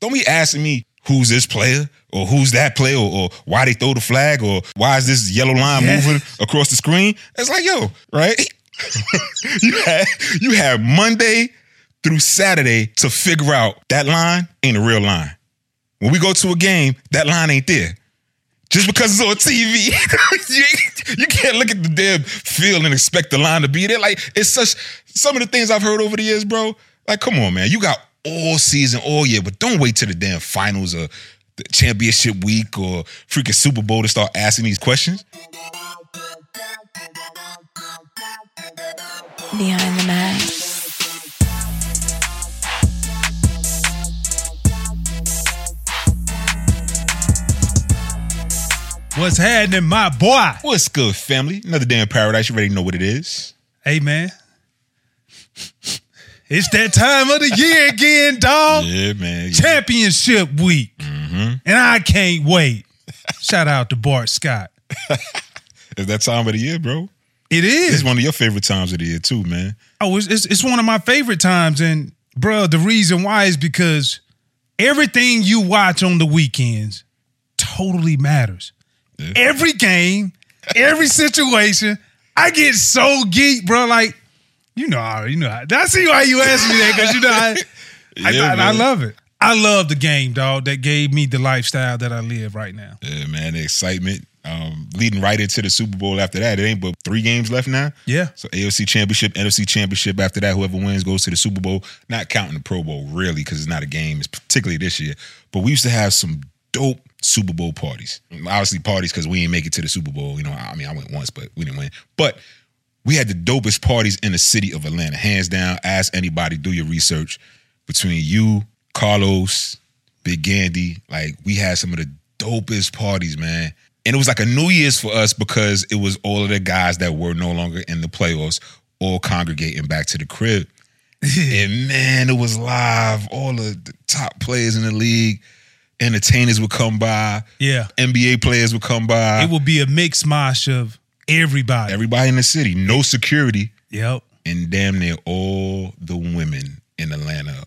Don't be asking me who's this player or who's that player or, or why they throw the flag or why is this yellow line Yeah. moving across the screen. It's like, yo, right? you had you had Monday through Saturday to figure out that line ain't a real line. When we go to a game, that line ain't there. Just because it's on TV, you, you can't look at the damn field and expect the line to be there. Like it's such some of the things I've heard over the years, bro. Like, come on, man. You got all season, all year, but don't wait till the damn finals or the championship week or freaking Super Bowl to start asking these questions. Behind the mask. What's happening, my boy? What's good, family? Another day in paradise. You already know what it is. Hey, man. It's that time of the year again, dog. Yeah, man. Yeah. Championship week. Mm-hmm. And I can't wait. Shout out to Bart Scott. It's that time of the year, bro. It is. It's one of your favorite times of the year, too, man. Oh, it's, it's, it's one of my favorite times. And, bro, the reason why is because everything you watch on the weekends totally matters. Yeah. Every game, every situation, I get so geek, bro. Like, you know, I you know, I see why you asked me that because you know, I, I, Yeah, I, I man. love it. I love the game, dog. That gave me the lifestyle that I live right now. Yeah, man. The excitement. Um, leading right into the Super Bowl after that. It ain't but three games left now. Yeah, So AFC Championship, NFC Championship. After that, whoever wins goes to the Super Bowl. Not counting the Pro Bowl, really, because it's not a game. It's particularly this year. But we used to have some dope Super Bowl parties. Obviously, parties because we didn't make it to the Super Bowl. You know, I mean, I went once, but we didn't win. But we had the dopest parties in the city of Atlanta, hands down. Ask anybody, do your research. Between you, Carlos, Big Gandy, like we had some of the dopest parties, man. And it was like a New Year's for us because it was all of the guys that were no longer in the playoffs all congregating back to the crib. and man, it was live. All of the top players in the league, entertainers would come by, yeah. NBA players would come by, It would be a mixed mosh of everybody. everybody in the city, no security. yep. and damn near all the women in Atlanta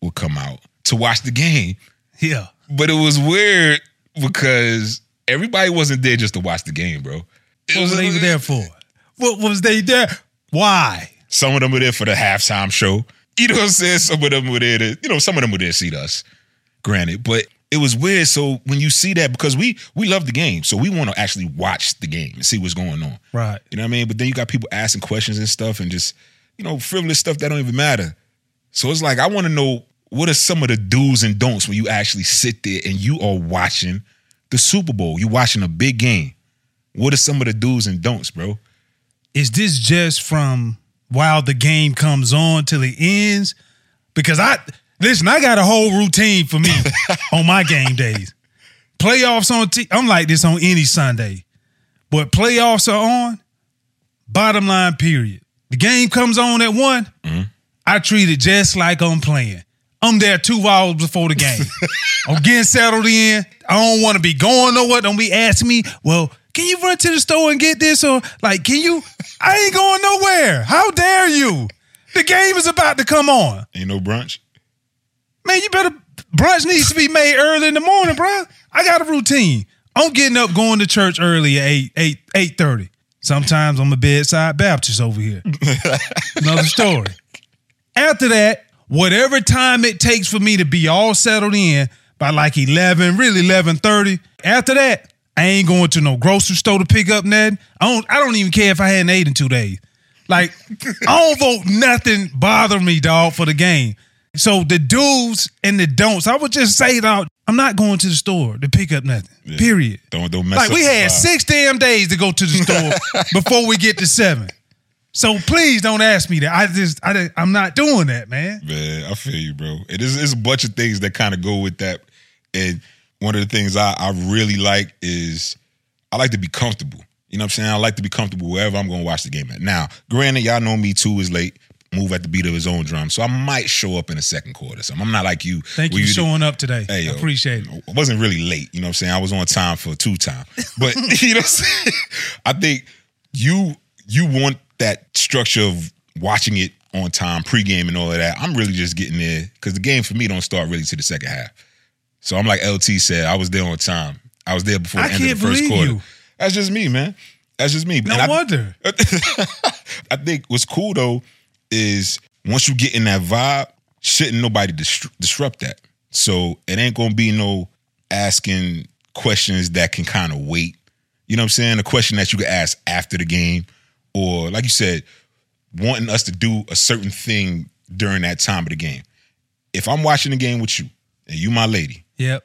would come out to watch the game. Yeah. But it was weird because everybody wasn't there just to watch the game, bro. It What was were they there for? What was they there? Why? Some of them were there for the halftime show. You know what I'm saying? Some of them were there to, you know, some of them were there to see us. Granted, but it was weird. So when you see that, because we we love the game, so we want to actually watch the game and see what's going on. Right. You know what I mean? But then you got people asking questions and stuff and just, you know, frivolous stuff that don't even matter. So it's like I want to know what are some of the do's and don'ts when you actually sit there and you are watching the Super Bowl. You watching a big game. What are some of the do's and don'ts, bro? Is this just from while the game comes on till it ends? Because I listen, I got a whole routine for me on my game days. Playoffs on t- I'm like this on any Sunday. But playoffs are on, bottom line, period. The game comes on at one, mm-hmm. I treat it just like I'm playing. I'm there two hours before the game. I'm getting settled in. I don't want to be going nowhere. Don't be asking me, well, can you run to the store and get this? Or like, can you? I ain't going nowhere. How dare you? The game is about to come on. Ain't no brunch. Man, you better brunch needs to be made early in the morning, bro. I got a routine. I'm getting up going to church early at 8, 8, 8 30. Sometimes I'm a bedside Baptist over here. Another story. After that, whatever time it takes for me to be all settled in by like 11, really 11:30. After that, I ain't going to no grocery store to pick up nothing. I don't I don't even care if I hadn't ate in two days. Like, I don't vote nothing bother me, dog, for the game. So the do's and the don'ts, I would just say, dog, I'm not going to the store to pick up nothing. Period. Don't don't mess Like up Like we had six damn days to go to the store before we get to seven. So please don't ask me that. I just I I'm not doing that, man. Man, I feel you, bro. It is it's a bunch of things that kind of go with that. And one of the things I, I really like is I like to be comfortable. You know what I'm saying? I like to be comfortable wherever I'm gonna watch the game at. Now, granted, y'all know me too is late. Move at the beat of his own drum. So I might show up in the second quarter. So I'm not like you. Thank you for showing up today. Hey, yo, I appreciate it. I wasn't really late. You know what I'm saying? I was on time for two time. But you know what I'm saying? I think you you want that structure of watching it on time, pregame and all of that. I'm really just getting there because the game for me don't start really to the second half. So I'm like LT said, I was there on time. I was there before the I end of the first quarter. you. That's just me, man. That's just me. No And I- wonder. I think what's cool though is once you get in that vibe, shouldn't nobody dis- disrupt that. So it ain't gonna be no asking questions that can kind of wait. You know what I'm saying? A question that you could ask after the game, or like you said, wanting us to do a certain thing during that time of the game. If I'm watching the game with you and you my lady, Yep.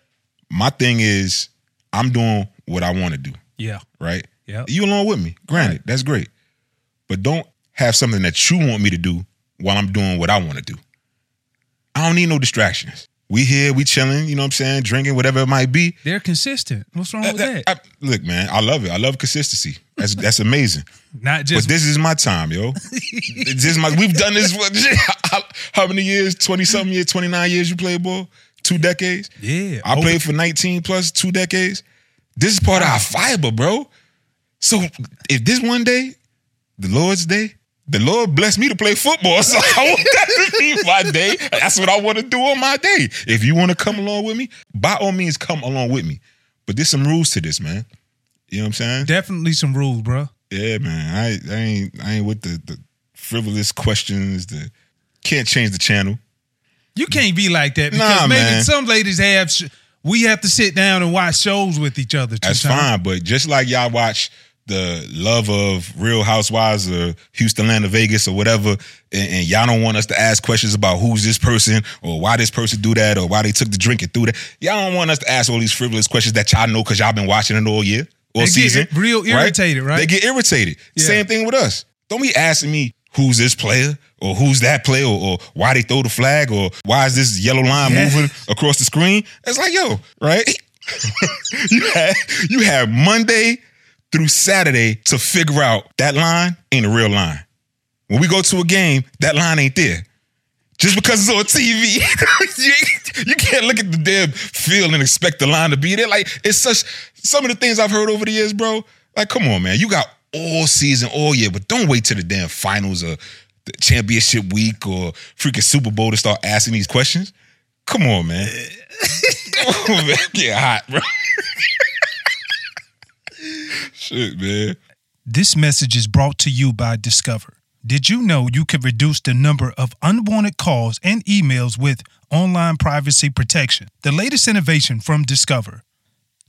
my thing is I'm doing what I want to do Yeah. right? Yep. You along with me. Granted, that's great. But don't have something that you want me to do while I'm doing what I want to do. I don't need no distractions. We here, we chilling, you know what I'm saying, drinking, whatever it might be. They're consistent. What's wrong with that? I- look, man, I love it. I love consistency. That's that's amazing. Not just, But this is my time, yo. this is my we've done this for how, how many years? 20 something years, 29 years you played ball? Two decades? yeah. I played for 19 plus two decades. This is part of our fiber, bro. So if this one day, the Lord's day, the Lord blessed me to play football. So I want that to be my day. That's what I want to do on my day. If you want to come along with me, by all means, come along with me. But there's some rules to this, man. You know what I'm saying? definitely some rules, bro. Yeah, man. I, I ain't I ain't with the, the frivolous questions. The can't change the channel. You can't be like that because Nah, maybe man. some ladies have. Sh- we have to sit down and watch shows with each other. That's fine, but just like y'all watch the love of Real Housewives or Houston, Atlanta, Vegas, or whatever, and, and y'all don't want us to ask questions about who's this person or why this person do that or why they took the drink and threw that. Y'all don't want us to ask all these frivolous questions that y'all know because y'all been watching it all year or They get season. real irritated, right? They get irritated. Yeah. Same thing with us. Don't be asking me who's this player or who's that player or, or why they throw the flag or why is this yellow line Yes. moving across the screen. It's like, yo, right? you had you had Monday through Saturday to figure out that line ain't a real line. When we go to a game, that line ain't there. Just because it's on TV, you, you can't look at the damn field and expect the line to be there. Like it's such some of the things I've heard over the years, bro. Like, come on, man. You got all season, all year, but don't wait till the damn finals or the championship week or freaking Super Bowl to start asking these questions. Come on, man. Come on, man. Get hot, bro. Shit, man. This message is brought to you by Discover. Did you know you can reduce the number of unwanted calls and emails with online privacy protection? The latest innovation from Discover.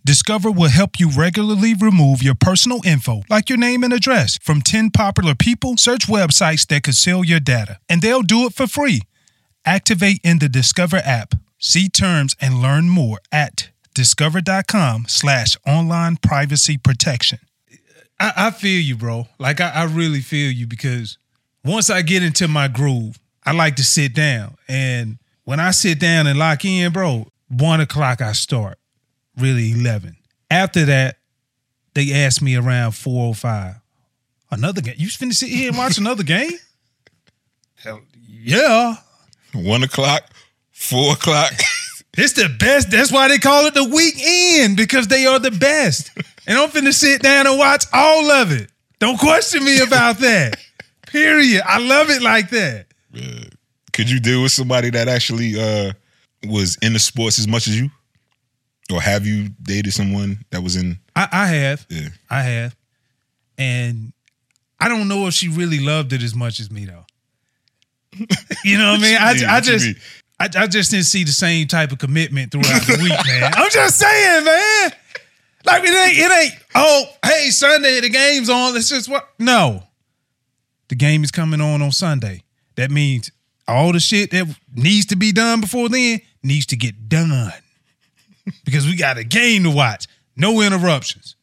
Discover will help you regularly remove your personal info, like your name and address, from 10 popular people. Search websites that could sell your data, and they'll do it for free. Activate in the Discover app. See terms and learn more at discover.com slash online privacy protection. I, I feel you, bro. Like I, I really feel you because once I get into my groove, I like to sit down. And when I sit down and lock in, bro, one o'clock I start. Really eleven. After that, they ask me around four or five. Another game. You finna sit here and watch another game? Hell yeah. One o'clock, four o'clock. It's the best. That's why they call it the weekend because they are the best. And I'm finna sit down and watch all of it. Don't question me about that. Period. I love it like that. Could you deal with somebody that actually uh, was in the sports as much as you? Or have you dated someone that was in? I, I have. Yeah. I have. And I don't know if she really loved it as much as me though. You know what I mean? I, you I mean? just I, I just didn't see the same type of commitment throughout the week, man. I'm just saying, man. Like it ain't it ain't oh hey Sunday the game's on. Let's just what no. The game is coming on on Sunday. That means all the shit that needs to be done before then needs to get done because we got a game to watch. No interruptions.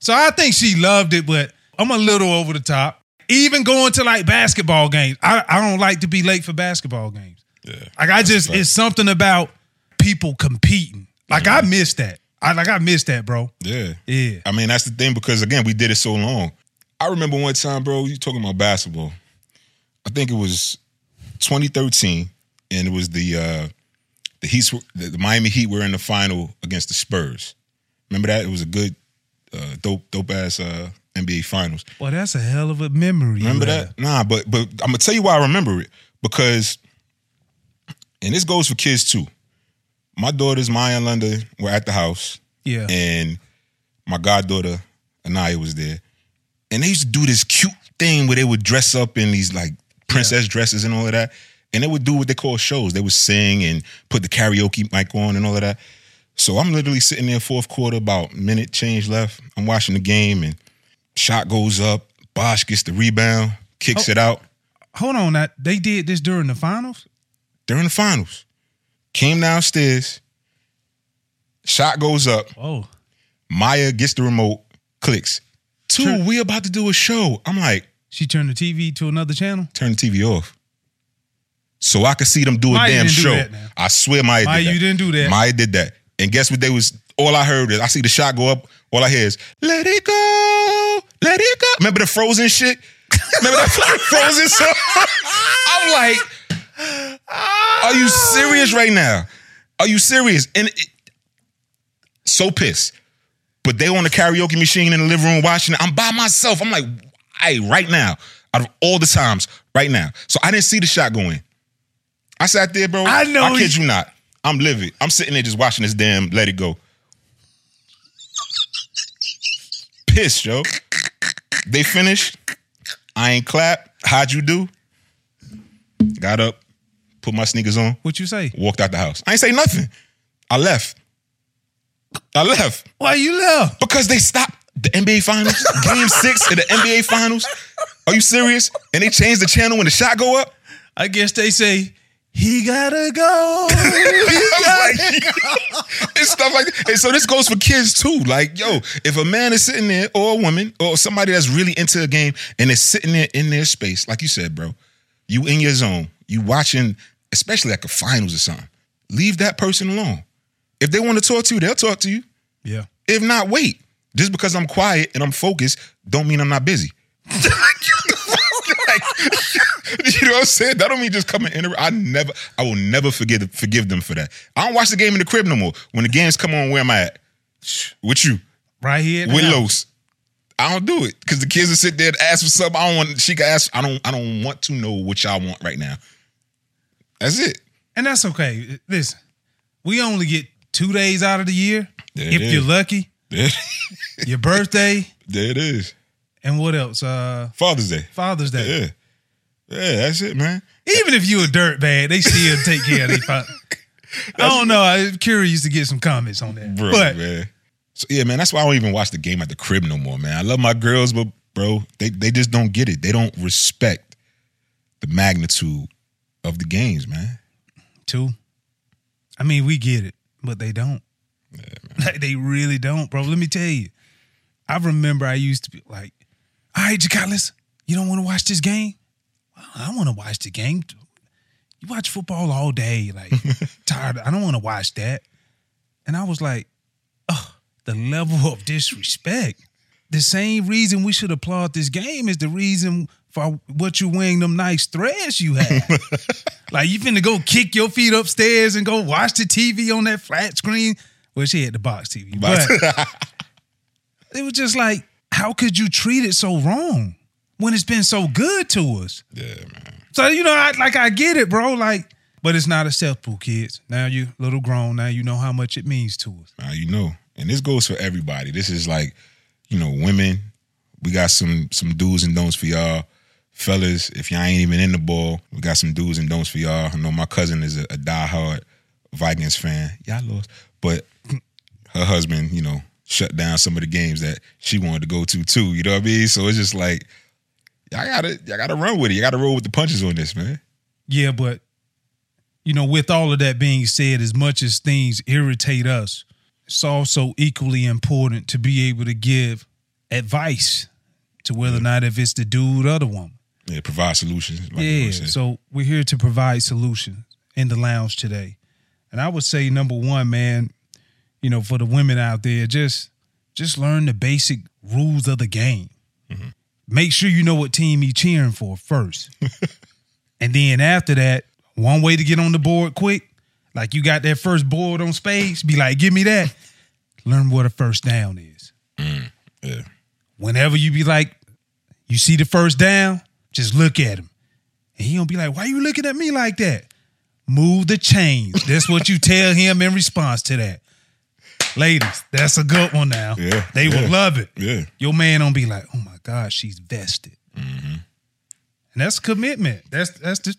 So I think she loved it, but I'm a little over the top. Even going to like basketball games, I, I don't like to be late for basketball games. Yeah. Like I just, it's something about people competing. Like I miss that. I like I miss that, bro. Yeah. Yeah. I mean, that's the thing because again, we did it so long. I remember one time, bro, you talking about basketball. I think it was 2013, and it was the uh the Heat, the, the Miami Heat were in the final against the Spurs. Remember that? It was a good, uh, dope, dope ass uh, NBA Finals. Well, that's a hell of a memory. Remember have. that? Nah, but but I'm gonna tell you why I remember it because, and this goes for kids too. My daughters Maya and Linda were at the house, Yeah. and my goddaughter Anaya was there, and they used to do this cute thing where they would dress up in these like princess dresses and all of that, and they would do what they call shows. They would sing and put the karaoke mic on and all of that. So I'm literally sitting there fourth quarter, about minute change left. I'm watching the game and shot goes up. Bosh gets the rebound, kicks Oh. it out Hold on, that they did this during the finals. During the finals. Came downstairs. Shot goes up. Oh, Maya gets the remote, clicks. Two, Sure. we about to do a show. I'm like, she turned the TV to another channel. turn the TV off. So I could see them do a Maya damn do show. I swear Maya, Maya, did that. you didn't do that. Maya did that. And guess what they was all I heard is I see the shot go up, all I hear is let it go, let it go. Remember the frozen shit? Remember that frozen song? I'm like, are you serious right now? Are you serious? And it, so pissed. But they on the karaoke machine in the living room watching it. I'm by myself. I'm like, hey, right now, out of all the times, right now. So I didn't see the shot going. I sat there, bro. I know I kid you- you not. I'm livid. I'm sitting there just watching this damn let it go. Pissed, yo. They finished. I ain't clap. How'd you do? Got up, put my sneakers on, What you say? walked out the house. I ain't say nothing. I left. I left Why you left? because they stopped the NBA Finals, Game Six of the NBA Finals. Are you serious? And they changed the channel when the shot go up. I guess they say he gotta go. I was like, and stuff like that. And so this goes for kids too. Like, yo, if a man is sitting there, or a woman, or somebody that's really into a game, and is sitting there in their space, like you said, bro, you in your zone, you watching, especially like a finals or something. Leave that person alone. If they want to talk to you, they'll talk to you. yeah. If not, wait. Just because I'm quiet and I'm focused, don't mean I'm not busy. Like, you know what I'm saying? That don't mean just come and inter- I never, I will never forgive forgive them for that. I don't watch the game in the crib no more. When the games come on, where am I at? With you, Right here. with now. Los. I don't do it because the kids will sit there and ask for something. I don't want. She can ask. I don't. I don't want to know what y'all want right now. That's it. And that's okay. Listen, we only get two days out of the year. There if you're lucky. Your birthday. there it is. and what else? Uh Father's Day. Father's Day. Yeah, yeah. That's it, man. Even if you a dirt bag, they still take care of their father. I don't know. I'm curious to get some comments on that. bro, but man. So yeah, man, that's why I don't even watch the game at the crib no more, man. I love my girls, but bro, they they just don't get it. They don't respect the magnitude of the games, man. two. I mean, we get it, but they don't. like they really don't, bro. Let me tell you. I remember I used to be like, all right, Jacqueline, you don't want to watch this game? Well, I want to watch the game. You watch football all day, like tired. I don't want to watch that. And I was like, oh, the level of disrespect. The same reason we should applaud this game is the reason for what you wearing them nice threads you have. like you finna go kick your feet upstairs and go watch the TV on that flat screen. Well, she had the box TV, but it was just like, how could you treat it so wrong when it's been so good to us? Yeah, man. So you know, I, like I get it, bro. Like, but it's not acceptable, kids. Now you little grown. Now you know how much it means to us. Now you know. And this goes for everybody. This is like, you know, women. We got some some do's and don'ts for y'all. Fellas, if y'all ain't even in the ball, we got some do's and don'ts for y'all. I know my cousin is a, a diehard Vikings fan. Y'all lost. But her husband, you know, shut down some of the games that she wanted to go to too. You know what I mean? So it's just like y'all gotta y'all gotta run with it. You gotta roll with the punches on this, man. Yeah, but you know, with all of that being said, as much as things irritate us, it's also equally important to be able to give advice to whether or not if it's the dude or the woman. Yeah, provide solutions. Like yeah. So we're here to provide solutions in the lounge today. And I would say number one, man, you know, for the women out there, just just learn the basic rules of the game. Mm-hmm. Make sure you know what team you cheering for first. and then after that, one way to get on the board quick, like you got that first board on space, be like, give me that. Learn what a first down is. Mm, yeah. Whenever you be like, you see the first down, just look at him. And he gonna be like, why you looking at me like that? Move the chains. That's what you tell him in response to that. Ladies, that's a good one now. Yeah, They yeah. will love it. Yeah. Your man don't be like, oh my God, she's vested. Mm-hmm. And that's commitment. That's that's just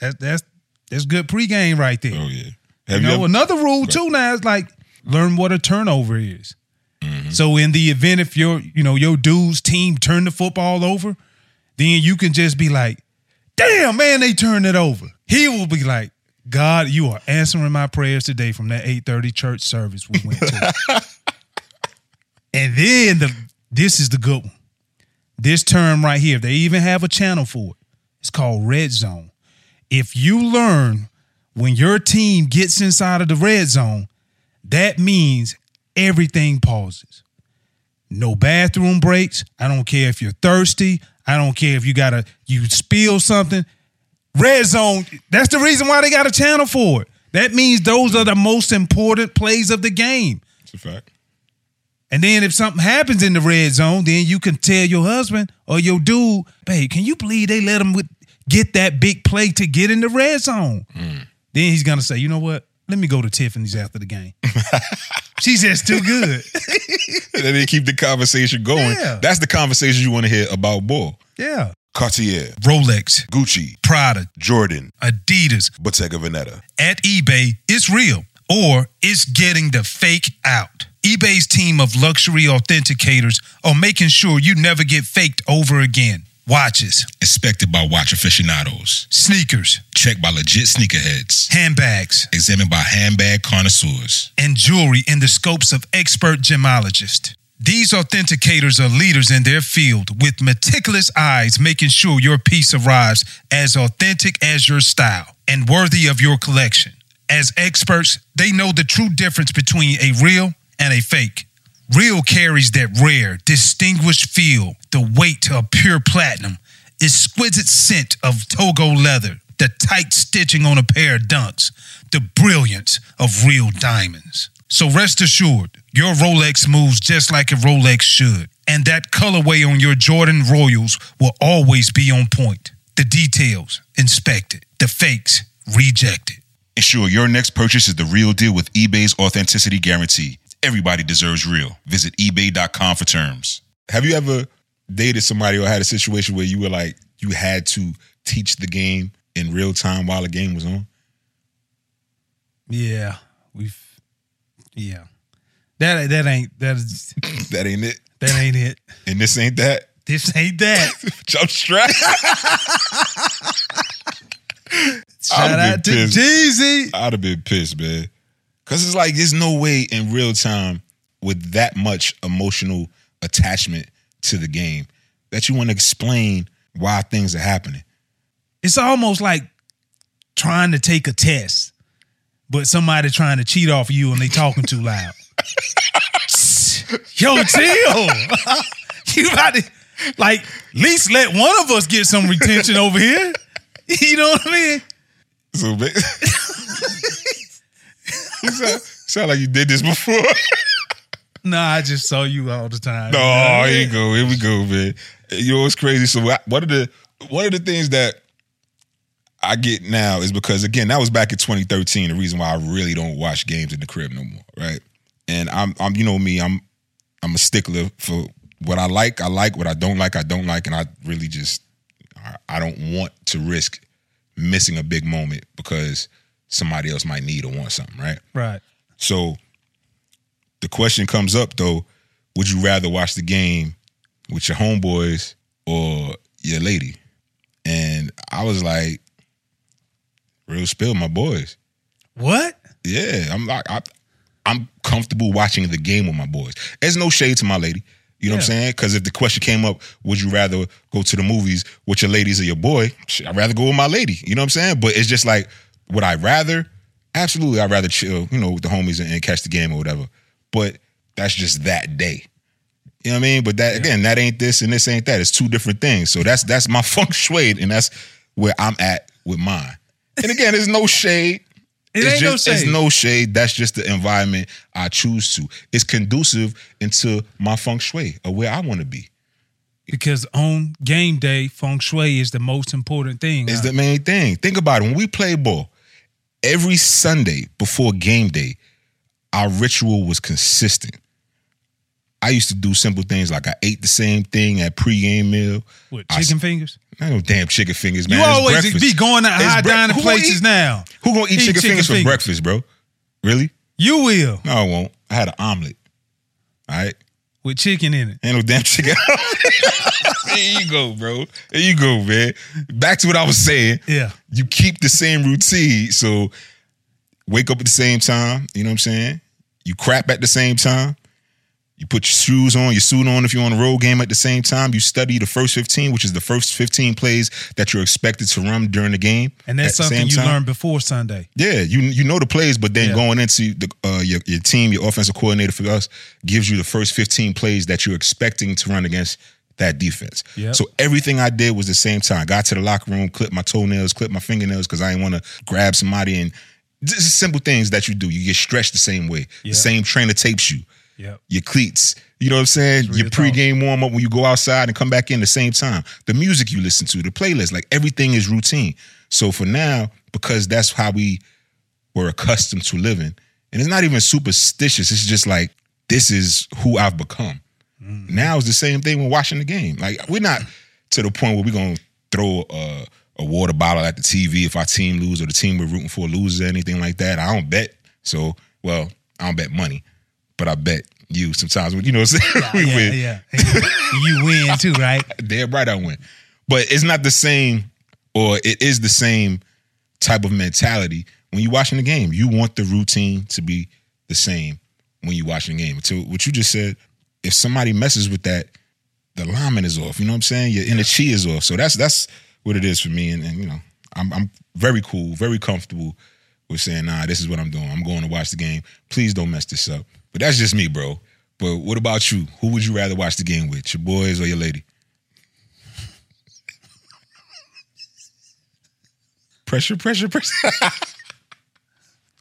that's that's that's good pregame right there. Oh yeah. You Have know, ever- another rule too now is like learn what a turnover is. Mm-hmm. So in the event if your you know your dude's team turn the football over, then you can just be like, "Damn man, they turned it over." He will be like, "God, you are answering my prayers today from that eight thirty church service we went to." and then the this is the good one. This term right here, they even have a channel for it. It's called red zone. If you learn when your team gets inside of the red zone, that means everything pauses. No bathroom breaks. I don't care if you're thirsty. I don't care if you gotta you spill something. Red zone, that's the reason why they got a channel for it. That means those are the most important plays of the game. It's a fact. And then if something happens in the red zone, then you can tell your husband or your dude, babe, can you believe they let him with, get that big play to get in the red zone? Mm. Then he's gonna say, you know what? Let me go to Tiffany's after the game. She's just too good. And then they keep the conversation going. Yeah. That's the conversation you want to hear about ball. yeah. Cartier, Rolex, Gucci, Prada, Jordan, Adidas. Bottega Veneta. At eBay, it's real or it's getting the fake out. eBay's team of luxury authenticators are making sure you never get faked over again. Watches, Inspected by watch aficionados. sneakers, Checked by legit sneakerheads. handbags, Examined by handbag connoisseurs. and jewelry in the scopes of expert gemologists. These authenticators are leaders in their field with meticulous eyes making sure your piece arrives as authentic as your style and worthy of your collection. As experts, they know the true difference between a real and a fake. Real carries that rare, distinguished feel, the weight of pure platinum, exquisite scent of Togo leather, the tight stitching on a pair of dunks, the brilliance of real diamonds. So rest assured, your Rolex moves just like a Rolex should. And that colorway on your Jordan Royals will always be on point. The details, inspected. The fakes, rejected. Ensure your next purchase is the real deal with eBay's authenticity guarantee. Everybody deserves real. Visit eBay.com for terms. Have you ever dated somebody or had a situation where you were like, you had to teach the game in real time while the game was on? Yeah, we've yeah. That that ain't that is That ain't it. that ain't it. And this ain't that. This ain't that. Jump strap. Shout out to. Jeezy. I'd have been pissed, man. Cause it's like there's no way in real time with that much emotional attachment to the game that you want to explain why things are happening. It's almost like trying to take a test, but somebody trying to cheat off you and they talking too loud. Yo, chill. you about to like least let one of us get some retention over here. You know what I mean? So you sound, sound like you did this before. Nah, I just saw you all the time. No, You know here you go. Here we go, man. You know what's crazy? So I- one of the one of the things that I get now is because again, that was back in 2013. The reason why I really don't watch games in the crib no more, right? And I'm I'm you know me, I'm I'm a stickler for what I like. I like what I don't like. I don't like, and I really just I, I don't want to risk missing a big moment because somebody else might need or want something, right? Right. So the question comes up though, would you rather watch the game with your homeboys or your lady? And I was like, real spill, my boys. What? Yeah, I'm like I, I'm comfortable watching the game with my boys. There's no shade to my lady. You know what I'm saying? Because if the question came up, would you rather go to the movies with your ladies or your boy? I'd rather go with my lady. You know what I'm saying? But it's just like, would I rather? Absolutely, I'd rather chill, you know, with the homies and, and catch the game or whatever. But that's just that day. You know what I mean? But that again, that ain't this and this ain't that. It's two different things. So that's that's my feng shui, and that's where I'm at with mine. And again, there's no shade. It it's ain't no just it's no shade. That's just the environment I choose to. It's conducive into my feng shui or where I want to be. because on game day, feng shui is the most important thing. Is huh? the main thing. Think about it. When we play ball, every Sunday before game day, our ritual was consistent. I used to do simple things like I ate the same thing at pregame meal. What, I- chicken fingers? I know damn chicken fingers, man. You It's always breakfast. be going to It's high bre- dining places eat- now. Who gonna eat, Eat chicken, chicken fingers for breakfast, bro? Really? You will No, I won't. I had an omelet. All right. With chicken in it. Ain't no damn chicken. there you go, bro. There you go, man. Back to what I was saying. Yeah. You keep the same routine. So wake up at the same time. You know what I'm saying? You crap at the same time. You put your shoes on, your suit on if you're on a road game at the same time. You study the first 15, which is the first 15 plays that you're expected to run during the game. And that's something you time. learned before Sunday. Yeah, you you know the plays, but then Yeah. going into the uh, your your team, your offensive coordinator for us gives you the first 15 plays that you're expecting to run against that defense. Yep. So everything I did was the same time. Got to the locker room, clipped my toenails, clipped my fingernails because I didn't want to grab somebody and just simple things that you do. You get stretched the same way. Yeah. The same trainer tapes you. Yep. Your cleats. You know what I'm saying? Your pregame warm up when you go outside and come back in the same time. The music you listen to, the playlist, like everything is routine. So for now, because that's how we were accustomed to living, and it's not even superstitious. It's just like this is who I've become. Mm. Now it's the same thing when watching the game. Like we're not to the point where we're gonna throw a, a water bottle at the TV if our team lose or the team we're rooting for loses or anything like that. I don't bet. So well, I don't bet money, but I bet you sometimes. when You know what I'm saying? we yeah, win. yeah. you win too, right? Damn right I win. But it's not the same, or it is the same type of mentality when you're watching the game. You want the routine to be the same when you're watching the game. So what you just said, if somebody messes with that, the lineman is off. You know what I'm saying? Your inner chi is off. So that's that's what it is for me. And, and you know, I'm I'm very cool, very comfortable with saying, nah, this is what I'm doing. I'm going to watch the game. Please don't mess this up. But that's just me, bro. But what about you? Who would you rather watch the game with? Your boys or your lady? Pressure, pressure, pressure.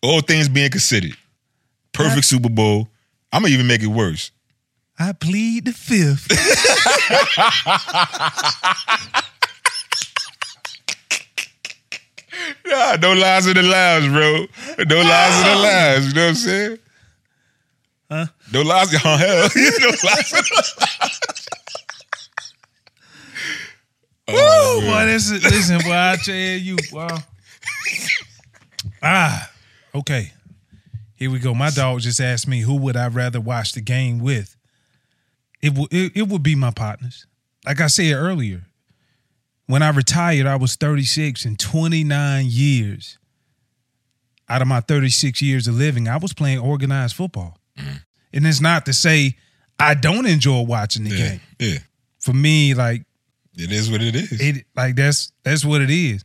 All things being considered. Perfect Super Bowl. I'm gonna even make it worse. I plead the fifth. Nah, no lies in the lounge, bro. No lies in the lounge. You know what I'm saying? Huh? No lies. Oh, hell. no lies the Woo! Boy, this is, listen, boy, I tell you, wow. Ah, okay. Here we go. My dog just asked me who would I rather watch the game with. It would it, it would be my partners. Like I said earlier, when I retired, I was 36 and 29 years. Out of my 36 years of living, I was playing organized football. Mm-hmm. And it's not to say I don't enjoy watching the Yeah, game. yeah. For me, like It is what it is. it like that's that's what it is.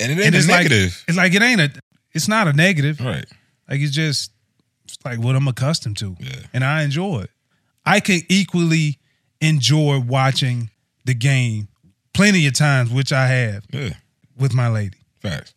and it ain't And it's negative. like it's like it ain't a it's not a negative. right. Like it's just it's like what I'm accustomed to. Yeah. And I enjoy it. I can equally enjoy watching the game plenty of times, which I have Yeah. with my lady. Facts.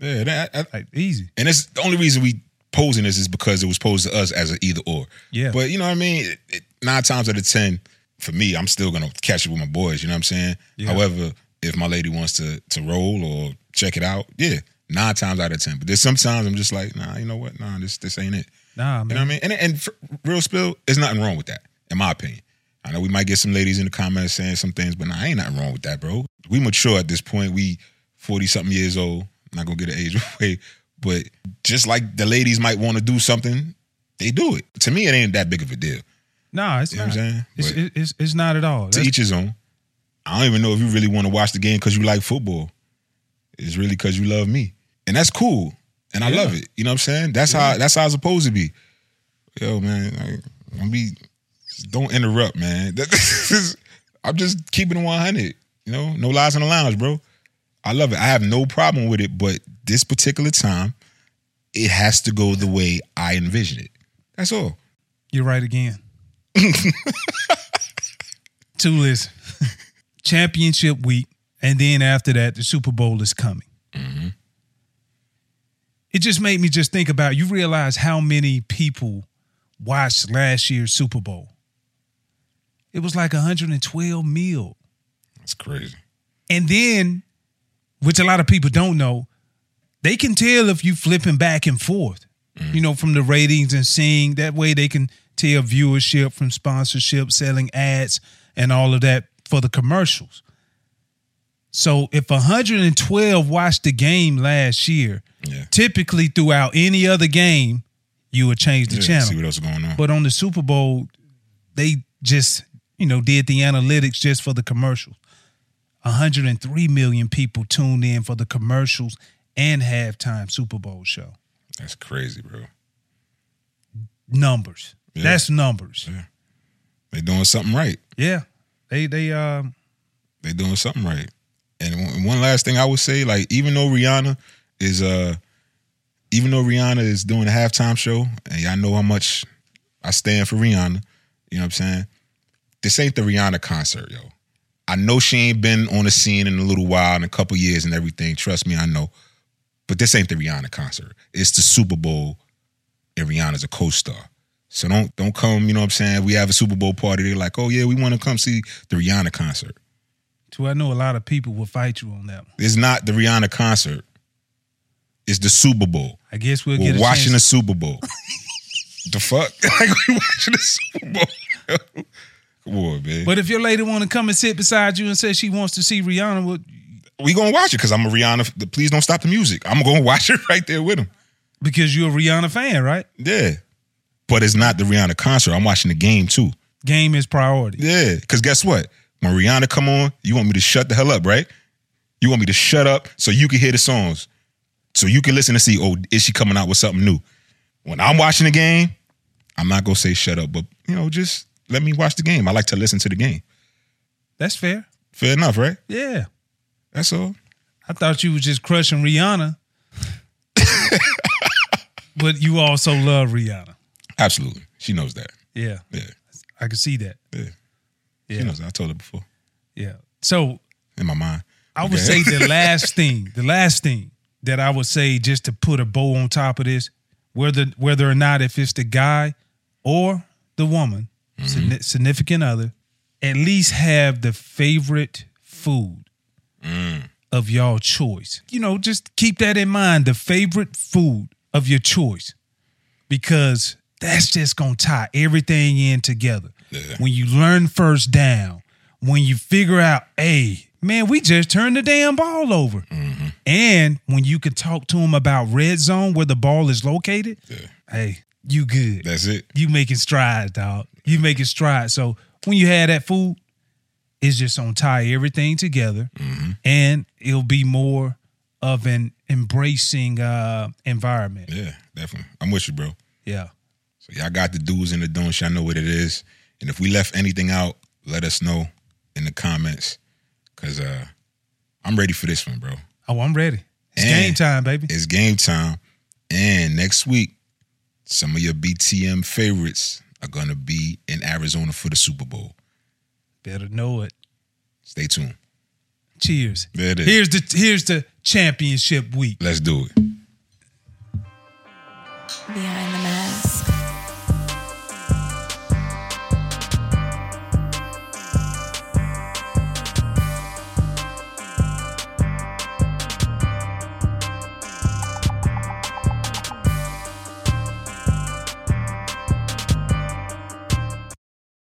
Yeah. That, I, Like easy. and it's the only reason we posing this is because it was posed to us as an either or. Yeah. But you know what I mean? It, it, nine times out of ten, for me, I'm still gonna catch it with my boys. You know what I'm saying? Yeah. However, if my lady wants to to roll or check it out, yeah, nine times out of ten. But there's sometimes I'm just like, nah, you know what? Nah, this this ain't it. Nah, man. You know what I mean? And and real spill, there's nothing wrong with that, in my opinion. I know we might get some ladies in the comments saying some things, but nah, ain't nothing wrong with that, bro. We mature at this point. We forty something years old. not gonna get an age away, but just like the ladies might want to do something, they do it. To me, it ain't that big of a deal. Nah, it's You know not. what I'm saying? It's, it's it's not at all. To That's- each his own. I don't even know if you really want to watch the game because you like football. It's really because you love me, and that's cool, and I Yeah. love it. You know what I'm saying? That's how that's how it's supposed to be. Yo, man, like, don't be, don't interrupt, man. I'm just keeping it 100. You know, no lies in the lounge, bro. I love it. I have no problem with it, but this particular time, it has to go the way I envision it. That's all. You're right again. Two listen. Championship week, and then after that, the Super Bowl is coming. Mm-hmm. it just made me just think about you realize how many people watched last year's Super Bowl. It was like 112 mil. That's crazy. And then, which a lot of people don't know, they can tell if you flipping back and forth, mm. you know, from the ratings and seeing that way they can tell viewership from sponsorship, selling ads, and all of that for the commercials. So if 112 watched the game last year, Yeah. typically throughout any other game, you would change the Yeah, channel. See what else is going on. But on the Super Bowl, they just, you know, did the analytics just for the commercials. 103 million people tuned in for the commercials and halftime Super Bowl show. That's crazy, bro. Numbers. Yeah. That's numbers. Yeah. They doing something right. Yeah. They they um They doing something right. And one- one last thing I would say, like even though Rihanna is uh even though Rihanna is doing a halftime show, and y'all know how much I stand for Rihanna, you know what I'm saying? This ain't the Rihanna concert, yo. I know she ain't been on the scene in a little while, in a couple years and everything. Trust me, I know. But this ain't the Rihanna concert. It's the Super Bowl, and Rihanna's a co-star. So don't don't come, you know what I'm saying? We have a Super Bowl party. They're like, oh yeah, we want to come see the Rihanna concert. too I know a lot of people will fight you on that one. It's not the Rihanna concert. It's the Super Bowl. I guess we'll We're get a watching the. Super Bowl. the fuck? like we watching the Super Bowl. Come on, man. But if your lady want to come and sit beside you and say she wants to see Rihanna, well, we gonna watch it because I'm a Rihanna. Please don't stop the music. I'm gonna watch it right there with him. because you're a Rihanna fan, right? Yeah. But it's not the Rihanna concert. I'm watching the game too. Game is priority. Yeah. Cause guess what? When Rihanna come on, you want me to shut the hell up, right? You want me to shut up so you can hear the songs. So you can listen to see, oh, is she coming out with something new? When I'm watching the game, I'm not gonna say shut up, but you know, just let me watch the game. I like to listen to the game. That's fair. Fair enough, right? Yeah. That's all. I thought you was just crushing Rihanna. but you also love Rihanna. Absolutely. She knows that. Yeah. Yeah. I can see that. Yeah. She knows that. I told her before. Yeah. So In my mind. I would Okay. say the last thing, the last thing that I would say just to put a bow on top of this, whether whether or not if it's the guy or the woman, signi- mm-hmm. significant other, at least have the favorite food mm. of y'all choice. You know, just keep that in mind, the favorite food of your choice. Because that's just gonna tie everything in together. Yeah. When you learn first down, when you figure out, hey, man, we just turned the damn ball over. Mm-hmm. And when you can talk to them about red zone where the ball is located, Yeah. hey, you good. That's it. You making strides, dog. You make making strides. So when you have that food, it's just gonna tie everything together, and it'll be more of an embracing uh, environment. Yeah, definitely. I'm with you, bro. Yeah, So y'all got the do's and the don'ts. Y'all know what it is. And if we left anything out, let us know in the comments. Cause uh I'm ready for this one, bro. oh, I'm ready. It's And- game time, baby. It's game time. And next week, some of your BTM favorites are gonna be in Arizona for the Super Bowl. Better know it. Stay tuned. Cheers. There it is. Here's the here's the championship week. Let's do it. The